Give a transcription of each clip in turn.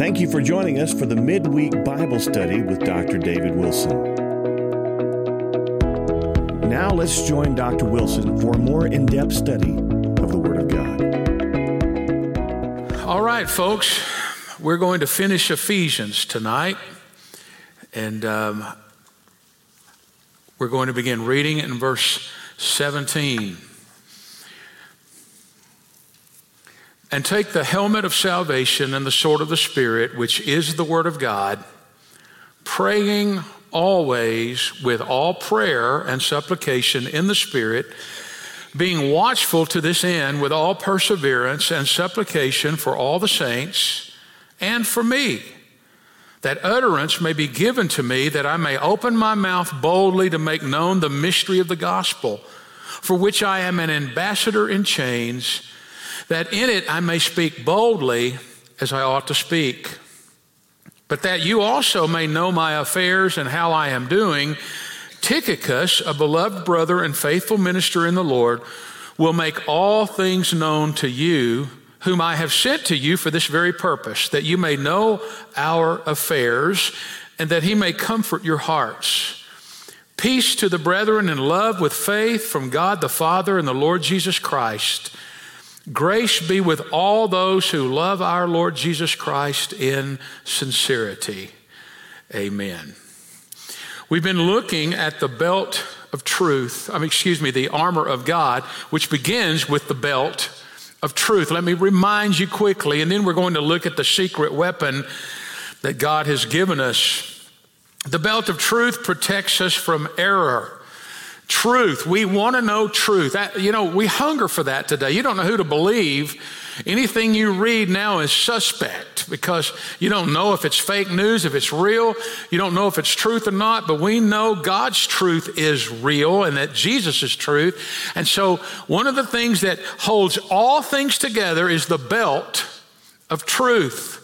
Thank you for joining us for the midweek Bible study with Dr. David Wilson. Now let's join Dr. Wilson for a more in depth study of the Word of God. All right, folks, we're going to finish Ephesians tonight. And um, we're going to begin reading in verse 17. And take the helmet of salvation and the sword of the Spirit, which is the Word of God, praying always with all prayer and supplication in the Spirit, being watchful to this end with all perseverance and supplication for all the saints and for me, that utterance may be given to me, that I may open my mouth boldly to make known the mystery of the gospel, for which I am an ambassador in chains that in it I may speak boldly as I ought to speak. But that you also may know my affairs and how I am doing, Tychicus, a beloved brother and faithful minister in the Lord, will make all things known to you, whom I have sent to you for this very purpose, that you may know our affairs and that he may comfort your hearts. Peace to the brethren in love with faith from God the Father and the Lord Jesus Christ. Grace be with all those who love our Lord Jesus Christ in sincerity. Amen. We've been looking at the belt of truth, I mean, excuse me, the armor of God, which begins with the belt of truth. Let me remind you quickly, and then we're going to look at the secret weapon that God has given us. The belt of truth protects us from error truth. We want to know truth. That, you know, we hunger for that today. You don't know who to believe. Anything you read now is suspect because you don't know if it's fake news, if it's real. You don't know if it's truth or not, but we know God's truth is real and that Jesus is truth. And so, one of the things that holds all things together is the belt of truth.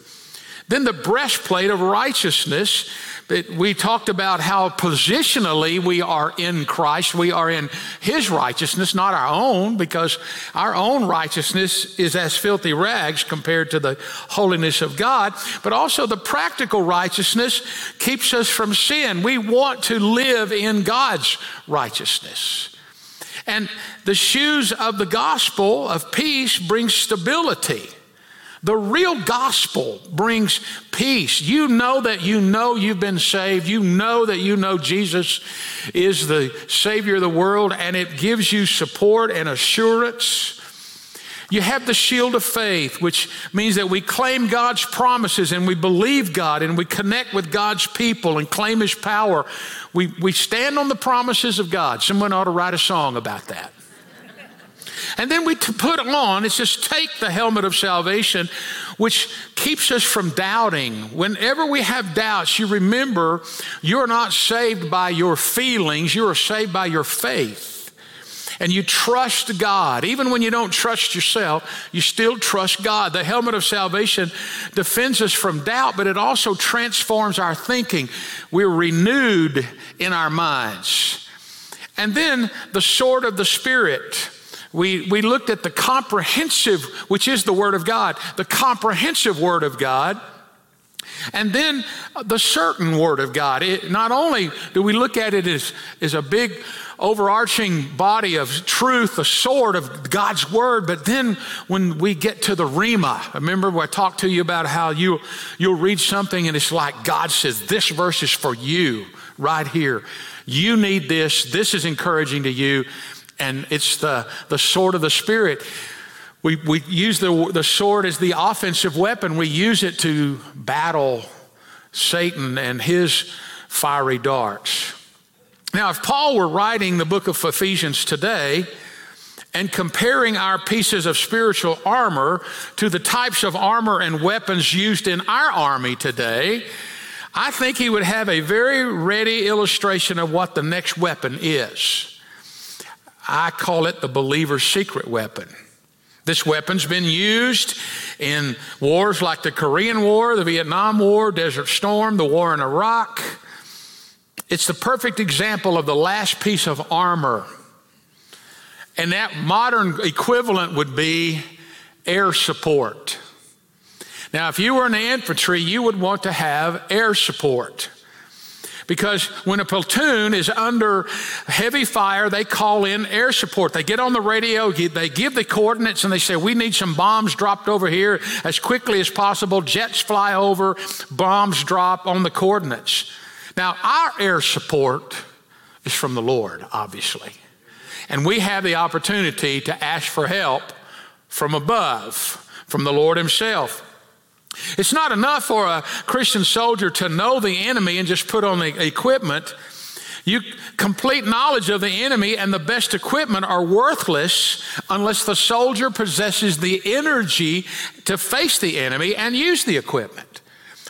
Then the breastplate of righteousness we talked about how positionally we are in Christ. We are in His righteousness, not our own, because our own righteousness is as filthy rags compared to the holiness of God. But also the practical righteousness keeps us from sin. We want to live in God's righteousness. And the shoes of the gospel of peace bring stability. The real gospel brings peace. You know that you know you've been saved. You know that you know Jesus is the Savior of the world, and it gives you support and assurance. You have the shield of faith, which means that we claim God's promises and we believe God and we connect with God's people and claim His power. We, we stand on the promises of God. Someone ought to write a song about that. And then we put on, it's just take the helmet of salvation, which keeps us from doubting. Whenever we have doubts, you remember you're not saved by your feelings, you are saved by your faith. And you trust God. Even when you don't trust yourself, you still trust God. The helmet of salvation defends us from doubt, but it also transforms our thinking. We're renewed in our minds. And then the sword of the Spirit we, we looked at the comprehensive, which is the Word of God, the comprehensive Word of God, and then the certain Word of God. It, not only do we look at it as, as a big overarching body of truth, a sword of God's Word, but then when we get to the Rhema, remember I talked to you about how you, you'll read something and it's like God says, This verse is for you right here. You need this. This is encouraging to you and it's the, the sword of the Spirit. We, we use the, the sword as the offensive weapon, we use it to battle Satan and his fiery darts. Now, if Paul were writing the book of Ephesians today, and comparing our pieces of spiritual armor to the types of armor and weapons used in our army today, I think he would have a very ready illustration of what the next weapon is. I call it the believer's secret weapon. This weapon's been used in wars like the Korean War, the Vietnam War, Desert Storm, the war in Iraq. It's the perfect example of the last piece of armor. And that modern equivalent would be air support. Now, if you were in the infantry, you would want to have air support. Because when a platoon is under heavy fire, they call in air support. They get on the radio, they give the coordinates, and they say, We need some bombs dropped over here as quickly as possible. Jets fly over, bombs drop on the coordinates. Now, our air support is from the Lord, obviously. And we have the opportunity to ask for help from above, from the Lord Himself. It's not enough for a Christian soldier to know the enemy and just put on the equipment. You complete knowledge of the enemy and the best equipment are worthless unless the soldier possesses the energy to face the enemy and use the equipment.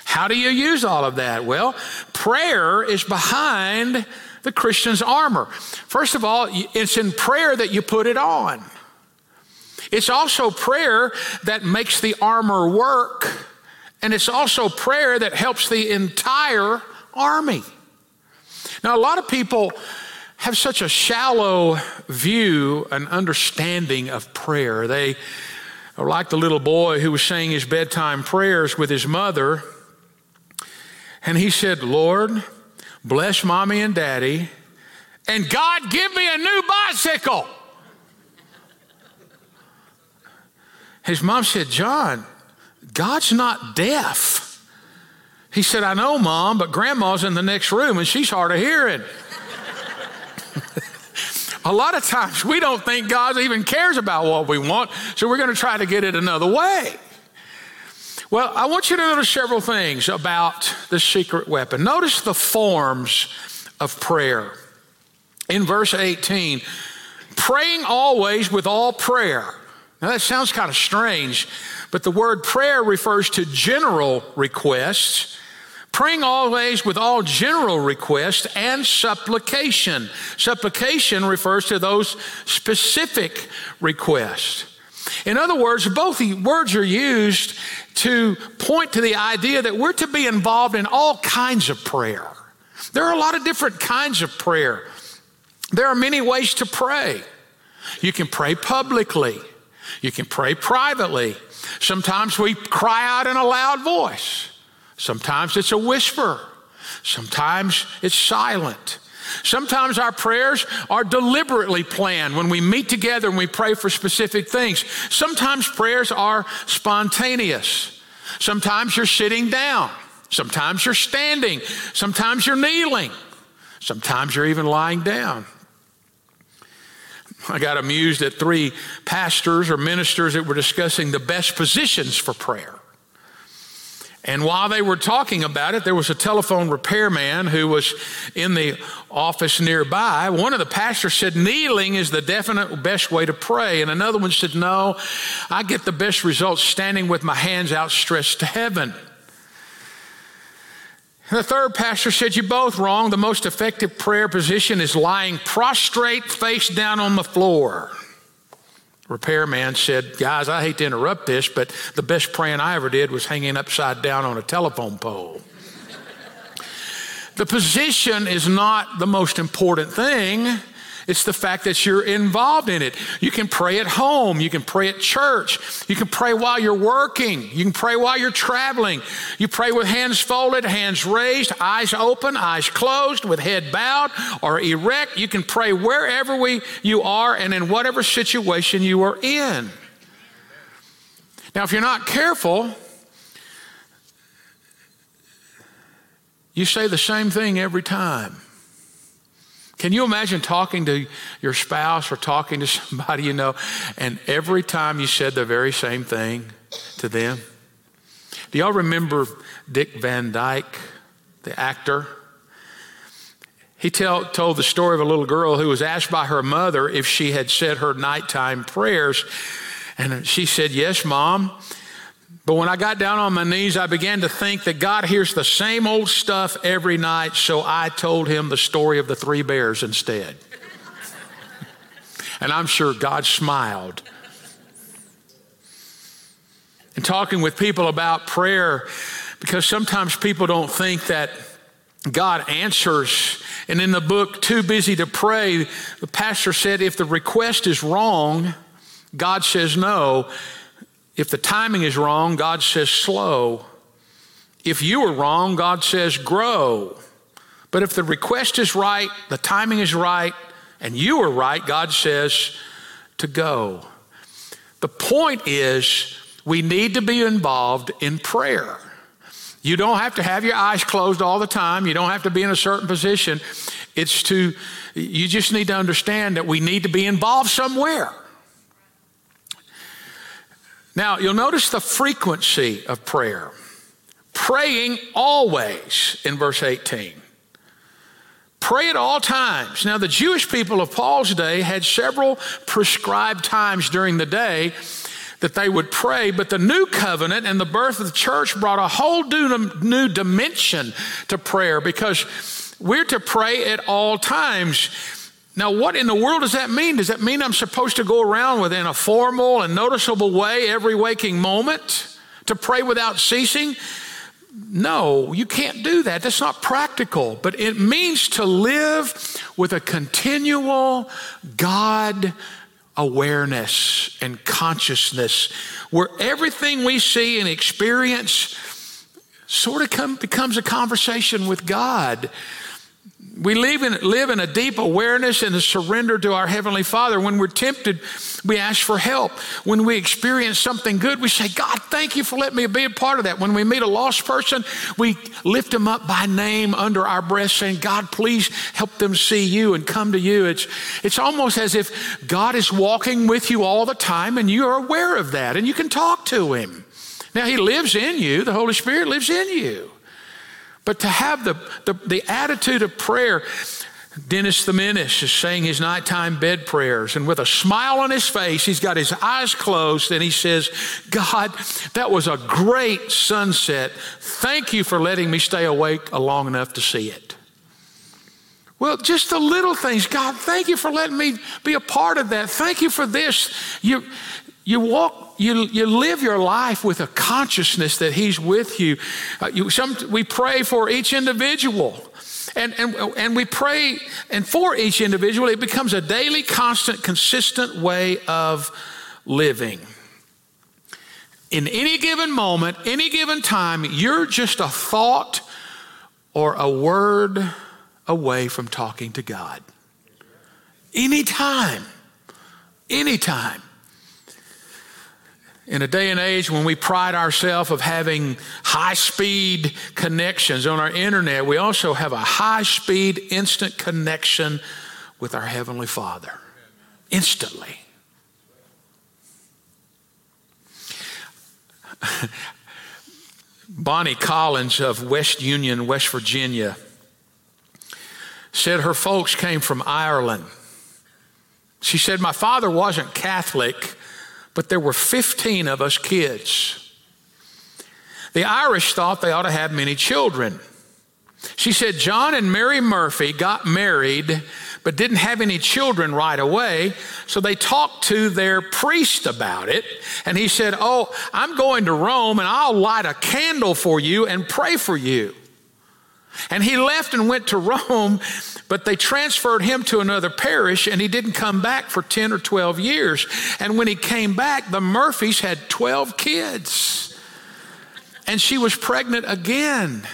How do you use all of that? Well, prayer is behind the Christian's armor. First of all, it's in prayer that you put it on. It's also prayer that makes the armor work. And it's also prayer that helps the entire army. Now, a lot of people have such a shallow view and understanding of prayer. They are like the little boy who was saying his bedtime prayers with his mother. And he said, Lord, bless mommy and daddy, and God, give me a new bicycle. His mom said, John, God's not deaf. He said, I know, Mom, but Grandma's in the next room and she's hard of hearing. a lot of times we don't think God even cares about what we want, so we're going to try to get it another way. Well, I want you to notice several things about the secret weapon. Notice the forms of prayer. In verse 18, praying always with all prayer. Now that sounds kind of strange, but the word prayer refers to general requests. Praying always with all general requests and supplication. Supplication refers to those specific requests. In other words, both words are used to point to the idea that we're to be involved in all kinds of prayer. There are a lot of different kinds of prayer. There are many ways to pray. You can pray publicly. You can pray privately. Sometimes we cry out in a loud voice. Sometimes it's a whisper. Sometimes it's silent. Sometimes our prayers are deliberately planned when we meet together and we pray for specific things. Sometimes prayers are spontaneous. Sometimes you're sitting down. Sometimes you're standing. Sometimes you're kneeling. Sometimes you're even lying down. I got amused at three pastors or ministers that were discussing the best positions for prayer. And while they were talking about it, there was a telephone repairman who was in the office nearby. One of the pastors said, Kneeling is the definite best way to pray. And another one said, No, I get the best results standing with my hands outstretched to heaven. And the third pastor said, You're both wrong. The most effective prayer position is lying prostrate, face down on the floor. Repairman said, Guys, I hate to interrupt this, but the best praying I ever did was hanging upside down on a telephone pole. the position is not the most important thing. It's the fact that you're involved in it. You can pray at home. You can pray at church. You can pray while you're working. You can pray while you're traveling. You pray with hands folded, hands raised, eyes open, eyes closed, with head bowed or erect. You can pray wherever we, you are and in whatever situation you are in. Now, if you're not careful, you say the same thing every time. Can you imagine talking to your spouse or talking to somebody you know, and every time you said the very same thing to them? Do y'all remember Dick Van Dyke, the actor? He tell, told the story of a little girl who was asked by her mother if she had said her nighttime prayers. And she said, Yes, mom. But when I got down on my knees, I began to think that God hears the same old stuff every night, so I told him the story of the three bears instead. and I'm sure God smiled. And talking with people about prayer, because sometimes people don't think that God answers. And in the book, Too Busy to Pray, the pastor said if the request is wrong, God says no If the timing is wrong, God says slow. If you are wrong, God says grow. But if the request is right, the timing is right, and you are right, God says to go. The point is, we need to be involved in prayer. You don't have to have your eyes closed all the time. You don't have to be in a certain position. It's to, you just need to understand that we need to be involved somewhere. Now, you'll notice the frequency of prayer. Praying always in verse 18. Pray at all times. Now, the Jewish people of Paul's day had several prescribed times during the day that they would pray, but the new covenant and the birth of the church brought a whole new dimension to prayer because we're to pray at all times. Now, what in the world does that mean? Does that mean I'm supposed to go around within a formal and noticeable way every waking moment to pray without ceasing? No, you can't do that. That's not practical. But it means to live with a continual God awareness and consciousness where everything we see and experience sort of come, becomes a conversation with God. We live in, live in a deep awareness and a surrender to our Heavenly Father. When we're tempted, we ask for help. When we experience something good, we say, God, thank you for letting me be a part of that. When we meet a lost person, we lift them up by name under our breath, saying, God, please help them see you and come to you. It's, it's almost as if God is walking with you all the time and you are aware of that and you can talk to Him. Now, He lives in you, the Holy Spirit lives in you. But to have the, the, the attitude of prayer, Dennis the Menace is saying his nighttime bed prayers, and with a smile on his face, he's got his eyes closed, and he says, God, that was a great sunset. Thank you for letting me stay awake long enough to see it. Well, just the little things. God, thank you for letting me be a part of that. Thank you for this. You, you walk, you, you live your life with a consciousness that He's with you. Uh, you some, we pray for each individual. And, and, and we pray, and for each individual, it becomes a daily, constant, consistent way of living. In any given moment, any given time, you're just a thought or a word away from talking to God. Anytime. Anytime in a day and age when we pride ourselves of having high speed connections on our internet we also have a high speed instant connection with our heavenly father. Instantly. Bonnie collins of west union west virginia said her folks came from ireland. She said my father wasn't catholic but there were 15 of us kids. The Irish thought they ought to have many children. She said John and Mary Murphy got married but didn't have any children right away. So they talked to their priest about it. And he said, Oh, I'm going to Rome and I'll light a candle for you and pray for you. And he left and went to Rome, but they transferred him to another parish and he didn't come back for 10 or 12 years. And when he came back, the Murphys had 12 kids. And she was pregnant again.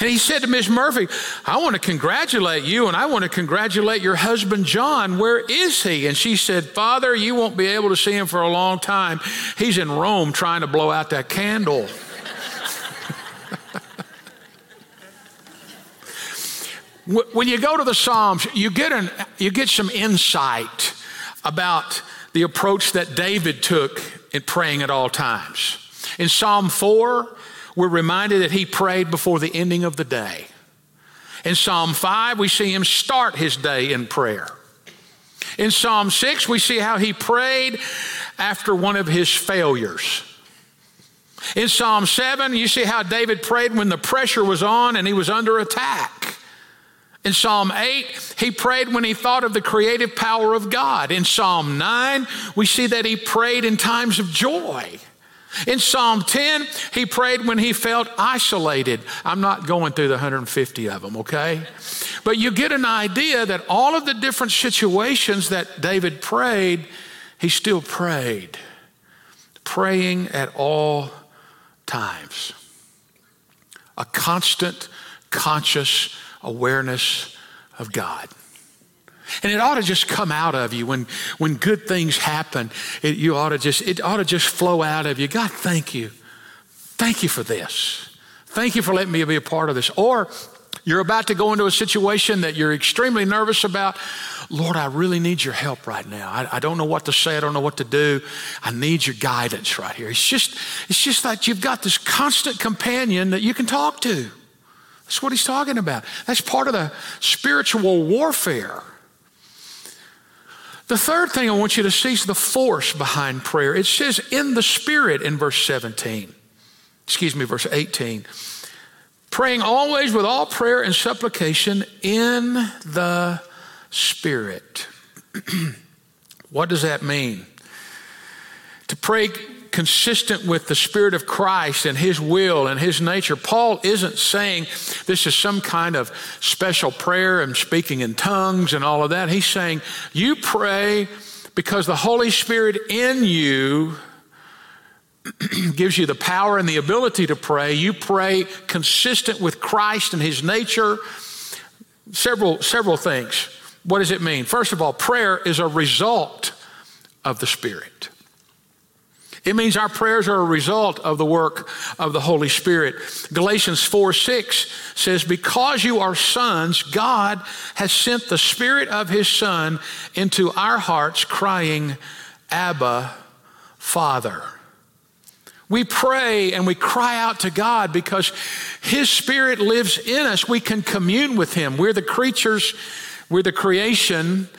And he said to Miss Murphy, I want to congratulate you and I want to congratulate your husband, John. Where is he? And she said, Father, you won't be able to see him for a long time. He's in Rome trying to blow out that candle. When you go to the Psalms, you get, an, you get some insight about the approach that David took in praying at all times. In Psalm 4, we're reminded that he prayed before the ending of the day. In Psalm 5, we see him start his day in prayer. In Psalm 6, we see how he prayed after one of his failures. In Psalm 7, you see how David prayed when the pressure was on and he was under attack. In Psalm 8, he prayed when he thought of the creative power of God. In Psalm 9, we see that he prayed in times of joy. In Psalm 10, he prayed when he felt isolated. I'm not going through the 150 of them, okay? But you get an idea that all of the different situations that David prayed, he still prayed. praying at all times. A constant, conscious awareness of God. And it ought to just come out of you when, when good things happen. It, you ought to just, it ought to just flow out of you. God, thank you. Thank you for this. Thank you for letting me be a part of this. Or you're about to go into a situation that you're extremely nervous about. Lord, I really need your help right now. I, I, don't know what to say. I don't know what to do. I need your guidance right here. It's just, it's just like you've got this constant companion that you can talk to. That's what he's talking about. That's part of the spiritual warfare. The third thing I want you to see is the force behind prayer. It says in the Spirit in verse 17, excuse me, verse 18. Praying always with all prayer and supplication in the Spirit. what does that mean? To pray consistent with the Spirit of Christ and His will and His nature. Paul isn't saying this is some kind of special prayer and speaking in tongues and all of that. He's saying you pray because the Holy Spirit in you gives you the power and the ability to pray. You pray consistent with Christ and His nature. Several, several things. What does it mean? First of all, prayer is a result of the Spirit. It means our prayers are a result of the work of the Holy Spirit. Galatians 4 6 says, Because you are sons, God has sent the Spirit of His Son into our hearts, crying, Abba, Father. We pray and we cry out to God because His Spirit lives in us. We can commune with Him. We're the creatures, we're the creation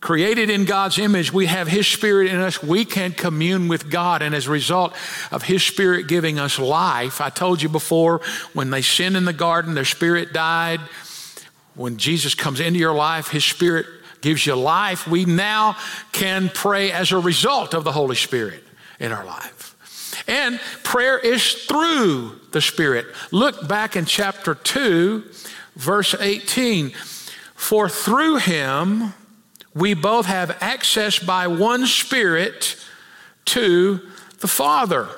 created in God's image. We have His Spirit in us. We can commune with God. And as a result of His Spirit giving us life, I told you before, when they sinned in the garden, their spirit died. When Jesus comes into your life, His Spirit gives you life. We now can pray as a result of the Holy Spirit in our life. And prayer is through the Spirit. Look back in chapter 2, verse 18. For through him we both have access by one Spirit to the Father.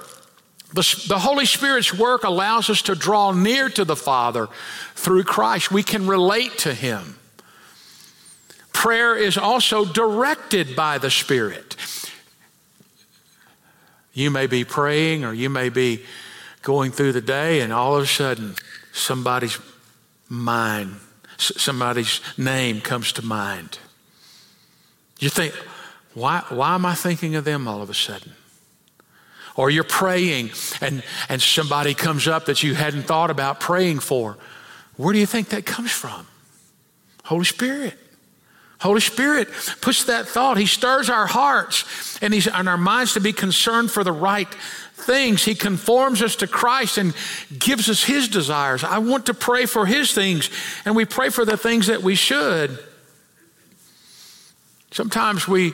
The, the, Holy Spirit's work allows us to draw near to the Father through Christ. We can relate to Him. Prayer is also directed by the Spirit. You may be praying or you may be going through the day, and all of a sudden, somebody's mind, somebody's name comes to mind. You think, why, why am I thinking of them all of a sudden? Or you're praying and, and somebody comes up that you hadn't thought about praying for. Where do you think that comes from? Holy Spirit. Holy Spirit puts that thought. He stirs our hearts and, he's, and our minds to be concerned for the right things. He conforms us to Christ and gives us His desires. I want to pray for His things, and we pray for the things that we should. Sometimes we,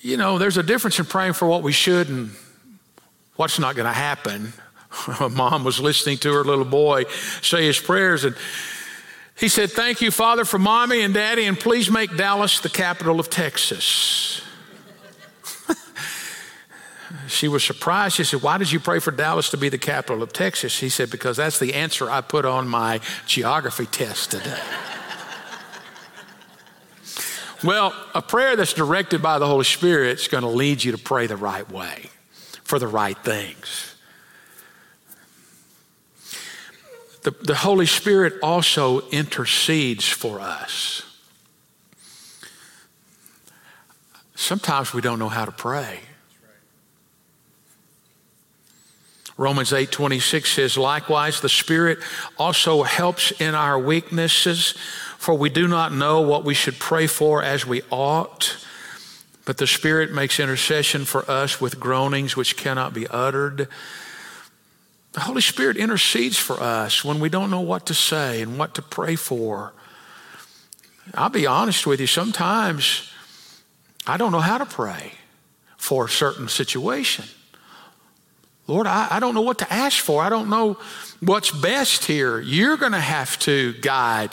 you know, there's a difference in praying for what we should and what's not going to happen. Mom was listening to her little boy say his prayers, and he said, Thank you, Father, for mommy and daddy, and please make Dallas the capital of Texas. she was surprised. She said, Why did you pray for Dallas to be the capital of Texas? He said, Because that's the answer I put on my geography test today. well, a prayer that's directed by the Holy Spirit is going to lead you to pray the right way for the right things. the, the Holy Spirit also intercedes for us. Sometimes we don't know how to pray. Romans 8:26 says likewise the spirit also helps in our weaknesses for we do not know what we should pray for as we ought but the spirit makes intercession for us with groanings which cannot be uttered the Holy Spirit intercedes for us when we don't know what to say and what to pray for. I'll be honest with you, sometimes I don't know how to pray for a certain situation. Lord, I, I don't know what to ask for. I don't know what's best here. You're going to have to guide.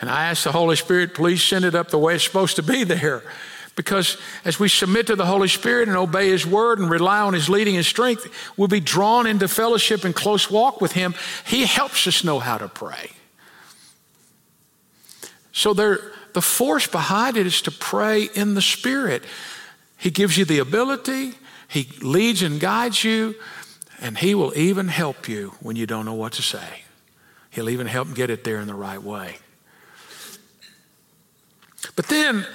And I ask the Holy Spirit, please send it up the way it's supposed to be there. Because as we submit to the Holy Spirit and obey His word and rely on His leading and strength, we'll be drawn into fellowship and close walk with Him. He helps us know how to pray. So there, the force behind it is to pray in the Spirit. He gives you the ability, He leads and guides you, and He will even help you when you don't know what to say. He'll even help get it there in the right way. But then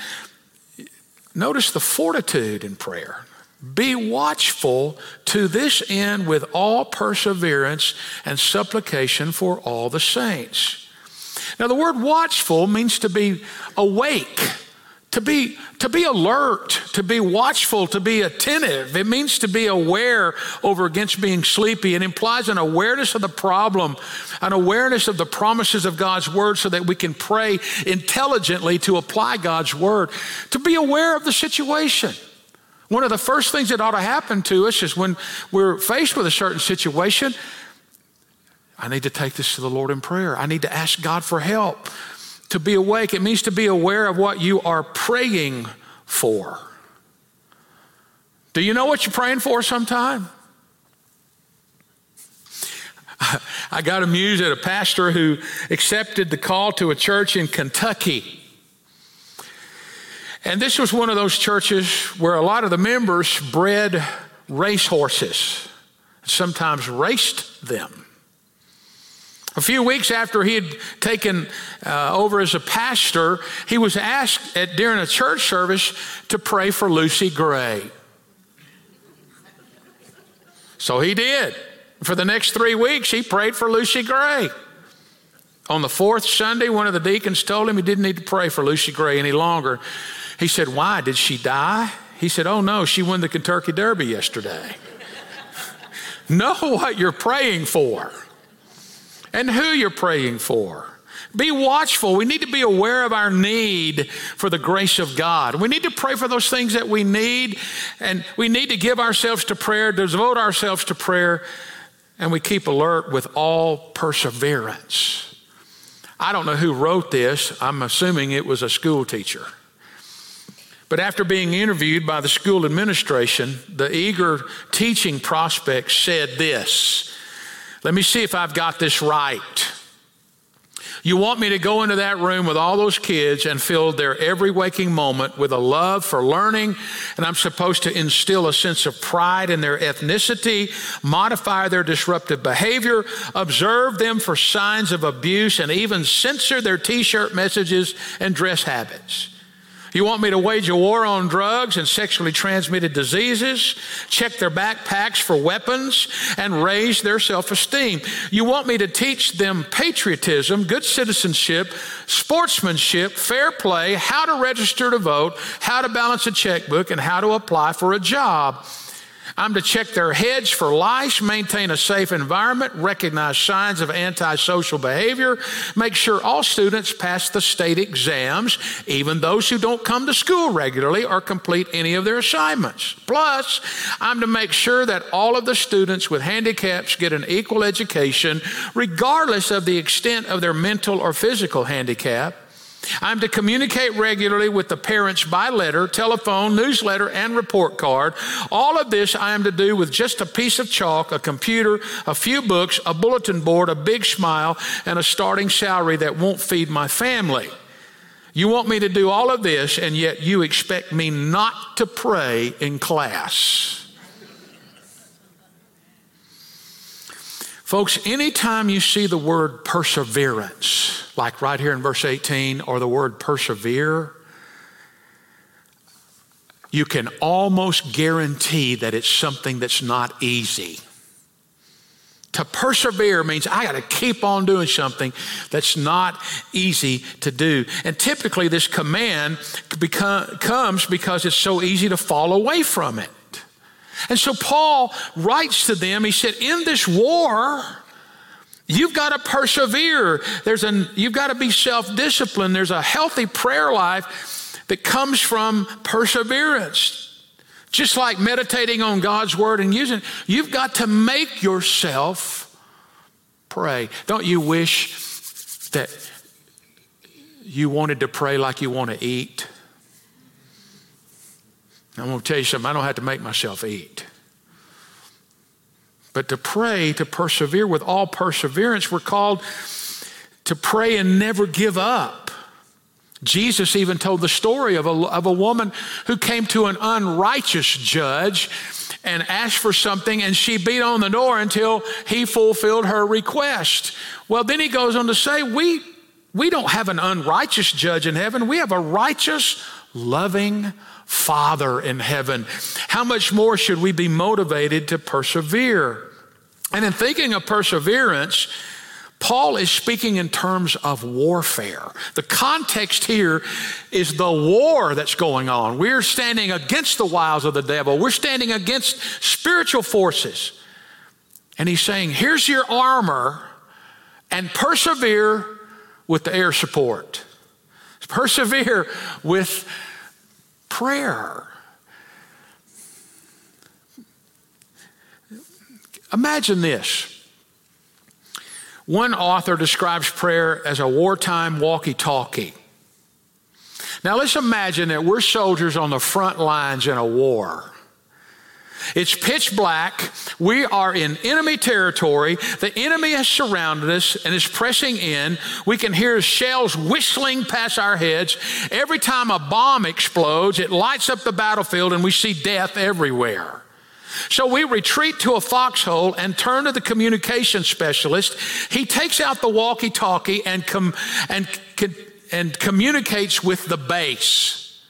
Notice the fortitude in prayer. Be watchful to this end with all perseverance and supplication for all the saints. Now, the word watchful means to be awake to be, to be alert, to be watchful, to be attentive. It means to be aware over against being sleepy. It implies an awareness of the problem, an awareness of the promises of God's word so that we can pray intelligently to apply God's word, to be aware of the situation. One of the first things that ought to happen to us is when we're faced with a certain situation, I need to take this to the Lord in prayer. I need to ask God for help to be awake, it means to be aware of what you are praying for. Do you know what you're praying for sometime? I got amused at a pastor who accepted the call to a church in Kentucky. And this was one of those churches where a lot of the members bred racehorses, sometimes raced them. A few weeks after he had taken uh, over as a pastor, he was asked at, during a church service to pray for Lucy Gray. So he did. For the next three weeks, he prayed for Lucy Gray. On the fourth Sunday, one of the deacons told him he didn't need to pray for Lucy Gray any longer. He said, Why? Did she die? He said, Oh no, she won the Kentucky Derby yesterday. know what you're praying for and who you're praying for. Be watchful. We need to be aware of our need for the grace of God. We need to pray for those things that we need, and we need to give ourselves to prayer, devote ourselves to prayer, and we keep alert with all perseverance. I don't know who wrote this. I'm assuming it was a school teacher. But after being interviewed by the school administration, the eager teaching prospect said this let me see if I've got this right. You want me to go into that room with all those kids and fill their every waking moment with a love for learning, and I'm supposed to instill a sense of pride in their ethnicity, modify their disruptive behavior, observe them for signs of abuse, and even censor their t shirt messages and dress habits. You want me to wage a war on drugs and sexually transmitted diseases, check their backpacks for weapons, and raise their self esteem. You want me to teach them patriotism, good citizenship, sportsmanship, fair play, how to register to vote, how to balance a checkbook, and how to apply for a job. I'm to check their heads for lice, maintain a safe environment, recognize signs of antisocial behavior, make sure all students pass the state exams, even those who don't come to school regularly or complete any of their assignments. Plus, I'm to make sure that all of the students with handicaps get an equal education, regardless of the extent of their mental or physical handicap. I'm to communicate regularly with the parents by letter, telephone, newsletter, and report card. All of this I am to do with just a piece of chalk, a computer, a few books, a bulletin board, a big smile, and a starting salary that won't feed my family. You want me to do all of this, and yet you expect me not to pray in class. Folks, anytime you see the word perseverance, like right here in verse 18, or the word persevere, you can almost guarantee that it's something that's not easy. To persevere means I got to keep on doing something that's not easy to do. And typically, this command comes because it's so easy to fall away from it. And so Paul writes to them, he said, In this war, You've got to persevere. There's an, you've got to be self disciplined. There's a healthy prayer life that comes from perseverance. Just like meditating on God's word and using it, you've got to make yourself pray. Don't you wish that you wanted to pray like you want to eat? I'm going to tell you something, I don't have to make myself eat. But to pray, to persevere with all perseverance, we're called to pray and never give up. Jesus even told the story of a, of a woman who came to an unrighteous judge and asked for something, and she beat on the door until he fulfilled her request. Well, then he goes on to say, We, we don't have an unrighteous judge in heaven, we have a righteous, loving Father in heaven. How much more should we be motivated to persevere? And in thinking of perseverance, Paul is speaking in terms of warfare. The context here is the war that's going on. We're standing against the wiles of the devil, we're standing against spiritual forces. And he's saying, here's your armor, and persevere with the air support, persevere with prayer. Imagine this one author describes prayer as a wartime walkie talkie. Now let's imagine that we're soldiers on the front lines in a war. It's pitch black. We are in enemy territory. The enemy has surrounded us and is pressing in. We can hear shells whistling past our heads. Every time a bomb explodes, it lights up the battlefield and we see death everywhere. So we retreat to a foxhole and turn to the communication specialist. He takes out the walkie talkie and, com- and, and communicates with the base.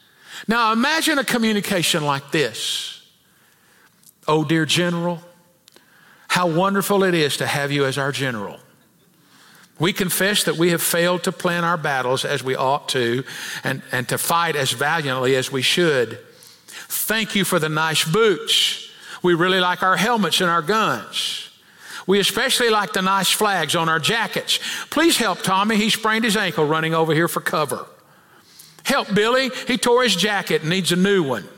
Now imagine a communication like this Oh, dear general, how wonderful it is to have you as our general. We confess that we have failed to plan our battles as we ought to and, and to fight as valiantly as we should. Thank you for the nice boots. We really like our helmets and our guns. We especially like the nice flags on our jackets. Please help Tommy. He sprained his ankle running over here for cover. Help Billy. He tore his jacket and needs a new one.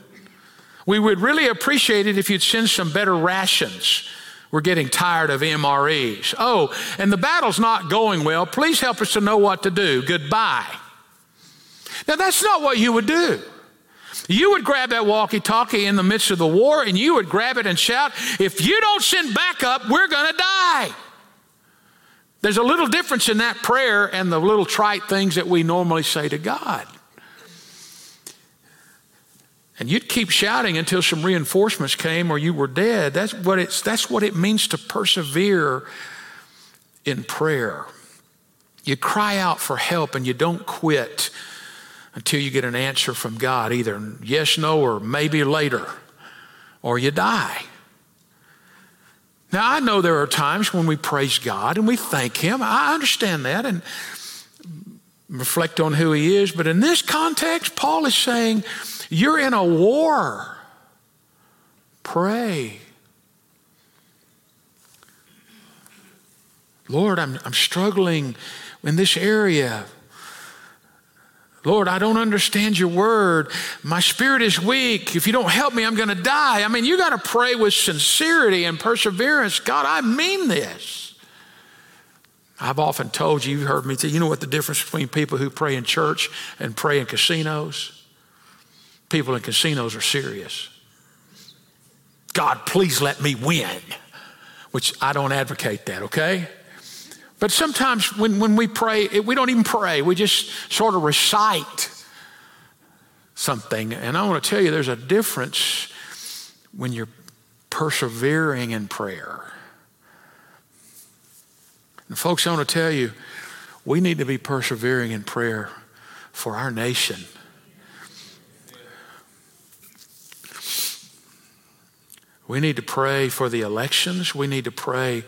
We would really appreciate it if you'd send some better rations. We're getting tired of MREs. Oh, and the battle's not going well. Please help us to know what to do. Goodbye. Now, that's not what you would do. You would grab that walkie talkie in the midst of the war and you would grab it and shout, If you don't send backup, we're going to die. There's a little difference in that prayer and the little trite things that we normally say to God. And you'd keep shouting until some reinforcements came or you were dead. That's what, it's, that's what it means to persevere in prayer. You cry out for help and you don't quit until you get an answer from God, either yes, no, or maybe later, or you die. Now, I know there are times when we praise God and we thank Him. I understand that and reflect on who He is. But in this context, Paul is saying, You're in a war. Pray. Lord, I'm, I'm struggling in this area. Lord, I don't understand your word. My spirit is weak. If you don't help me, I'm going to die. I mean, you got to pray with sincerity and perseverance. God, I mean this. I've often told you, you've heard me say, you know what the difference between people who pray in church and pray in casinos? People in casinos are serious. God, please let me win, which I don't advocate that, okay? But sometimes when, when we pray, we don't even pray, we just sort of recite something. And I want to tell you, there's a difference when you're persevering in prayer. And folks, I want to tell you, we need to be persevering in prayer for our nation. We need to pray for the elections. We need to pray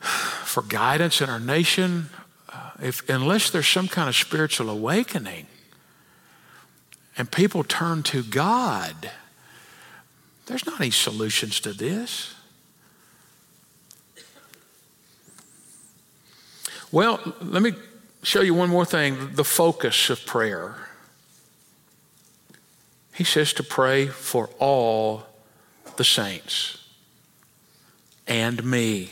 for guidance in our nation, uh, if, unless there's some kind of spiritual awakening and people turn to God, there's not any solutions to this. Well, let me show you one more thing the focus of prayer. He says to pray for all the saints and me.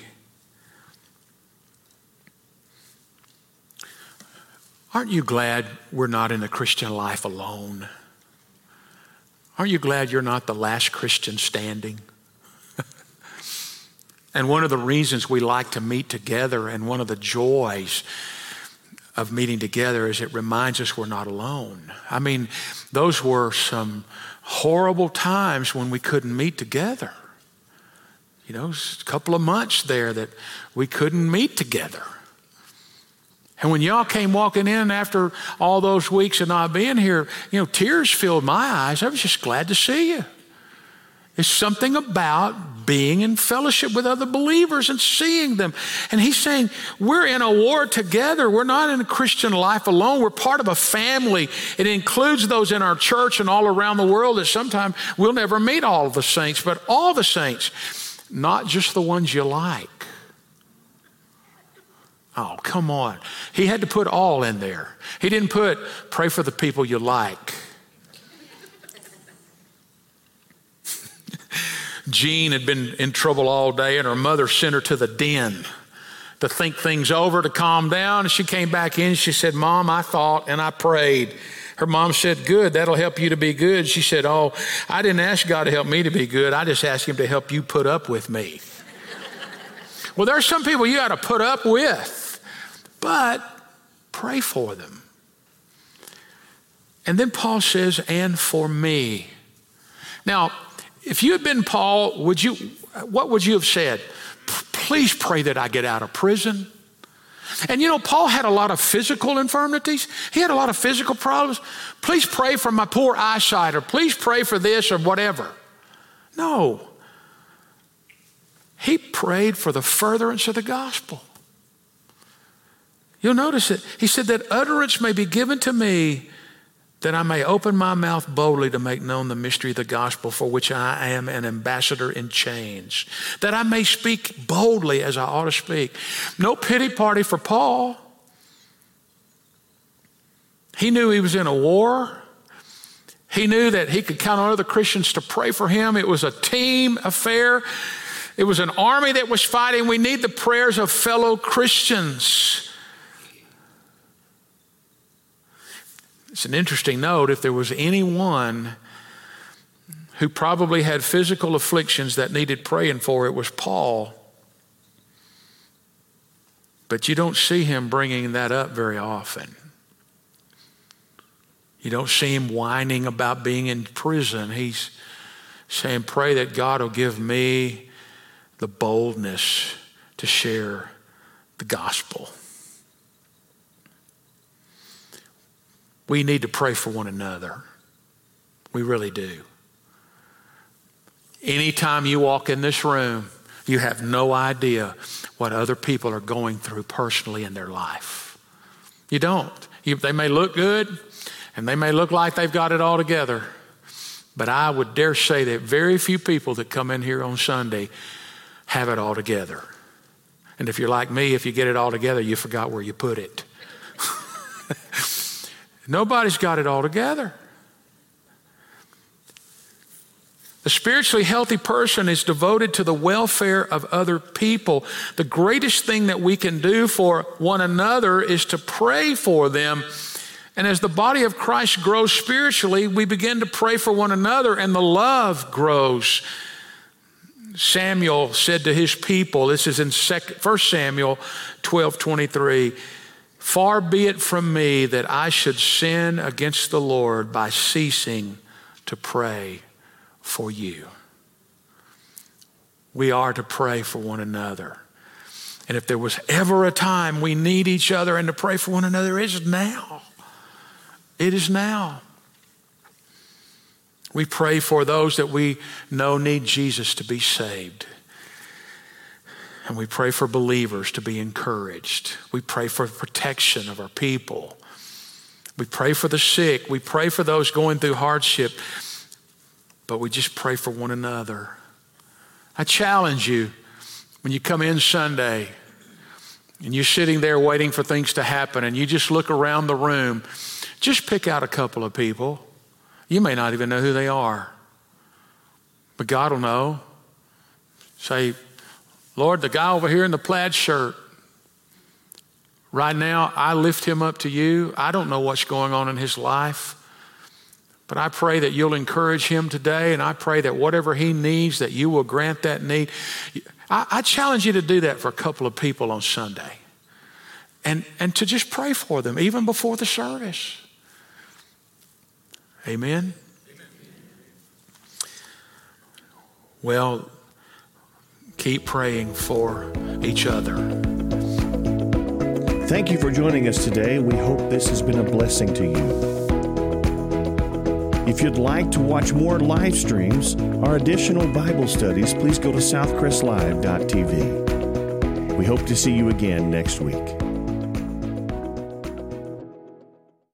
Aren't you glad we're not in the Christian life alone? Aren't you glad you're not the last Christian standing? and one of the reasons we like to meet together and one of the joys of meeting together is it reminds us we're not alone. I mean, those were some horrible times when we couldn't meet together. You know, a couple of months there that we couldn't meet together. And when y'all came walking in after all those weeks of not being here, you know, tears filled my eyes. I was just glad to see you. It's something about being in fellowship with other believers and seeing them. And he's saying, we're in a war together. We're not in a Christian life alone. We're part of a family. It includes those in our church and all around the world that sometimes we'll never meet all the saints, but all the saints, not just the ones you like. Oh, come on. He had to put all in there. He didn't put pray for the people you like. Jean had been in trouble all day, and her mother sent her to the den to think things over, to calm down. And she came back in. She said, Mom, I thought and I prayed. Her mom said, Good, that'll help you to be good. She said, Oh, I didn't ask God to help me to be good. I just asked Him to help you put up with me. well, there are some people you got to put up with but pray for them. And then Paul says, and for me. Now, if you had been Paul, would you, what would you have said? Please pray that I get out of prison. And you know, Paul had a lot of physical infirmities. He had a lot of physical problems. Please pray for my poor eyesight, or please pray for this, or whatever. No. He prayed for the furtherance of the gospel. You'll notice it. He said that utterance may be given to me that I may open my mouth boldly to make known the mystery of the gospel for which I am an ambassador in chains, that I may speak boldly as I ought to speak. No pity party for Paul. He knew he was in a war. He knew that he could count on other Christians to pray for him. It was a team affair. It was an army that was fighting. We need the prayers of fellow Christians. It's an interesting note if there was anyone who probably had physical afflictions that needed praying for, it was Paul. But you don't see him bringing that up very often. You don't see him whining about being in prison. He's saying, Pray that God will give me the boldness to share the gospel. We need to pray for one another. We really do. Anytime you walk in this room, you have no idea what other people are going through personally in their life. You don't. You, they may look good and they may look like they've got it all together, but I would dare say that very few people that come in here on Sunday have it all together. And if you're like me, if you get it all together, you forgot where you put it. Nobody's got it all together. A spiritually healthy person is devoted to the welfare of other people. The greatest thing that we can do for one another is to pray for them. And as the body of Christ grows spiritually, we begin to pray for one another and the love grows. Samuel said to his people, this is in 1 Samuel 12 23. Far be it from me that I should sin against the Lord by ceasing to pray for you. We are to pray for one another. And if there was ever a time we need each other and to pray for one another, it is now. It is now. We pray for those that we know need Jesus to be saved. And we pray for believers to be encouraged. We pray for protection of our people. We pray for the sick. We pray for those going through hardship. But we just pray for one another. I challenge you when you come in Sunday and you're sitting there waiting for things to happen and you just look around the room, just pick out a couple of people. You may not even know who they are, but God will know. Say, Lord, the guy over here in the plaid shirt, right now, I lift him up to you. I don't know what's going on in his life, But I pray that you'll encourage him today, and I pray that whatever he needs, that you will grant that need. I, I challenge you to do that for a couple of people on Sunday. And, and to just pray for them, even before the service. Amen? Well, keep praying for each other. Thank you for joining us today. We hope this has been a blessing to you. If you'd like to watch more live streams or additional Bible studies, please go to southcrestlive.tv. We hope to see you again next week.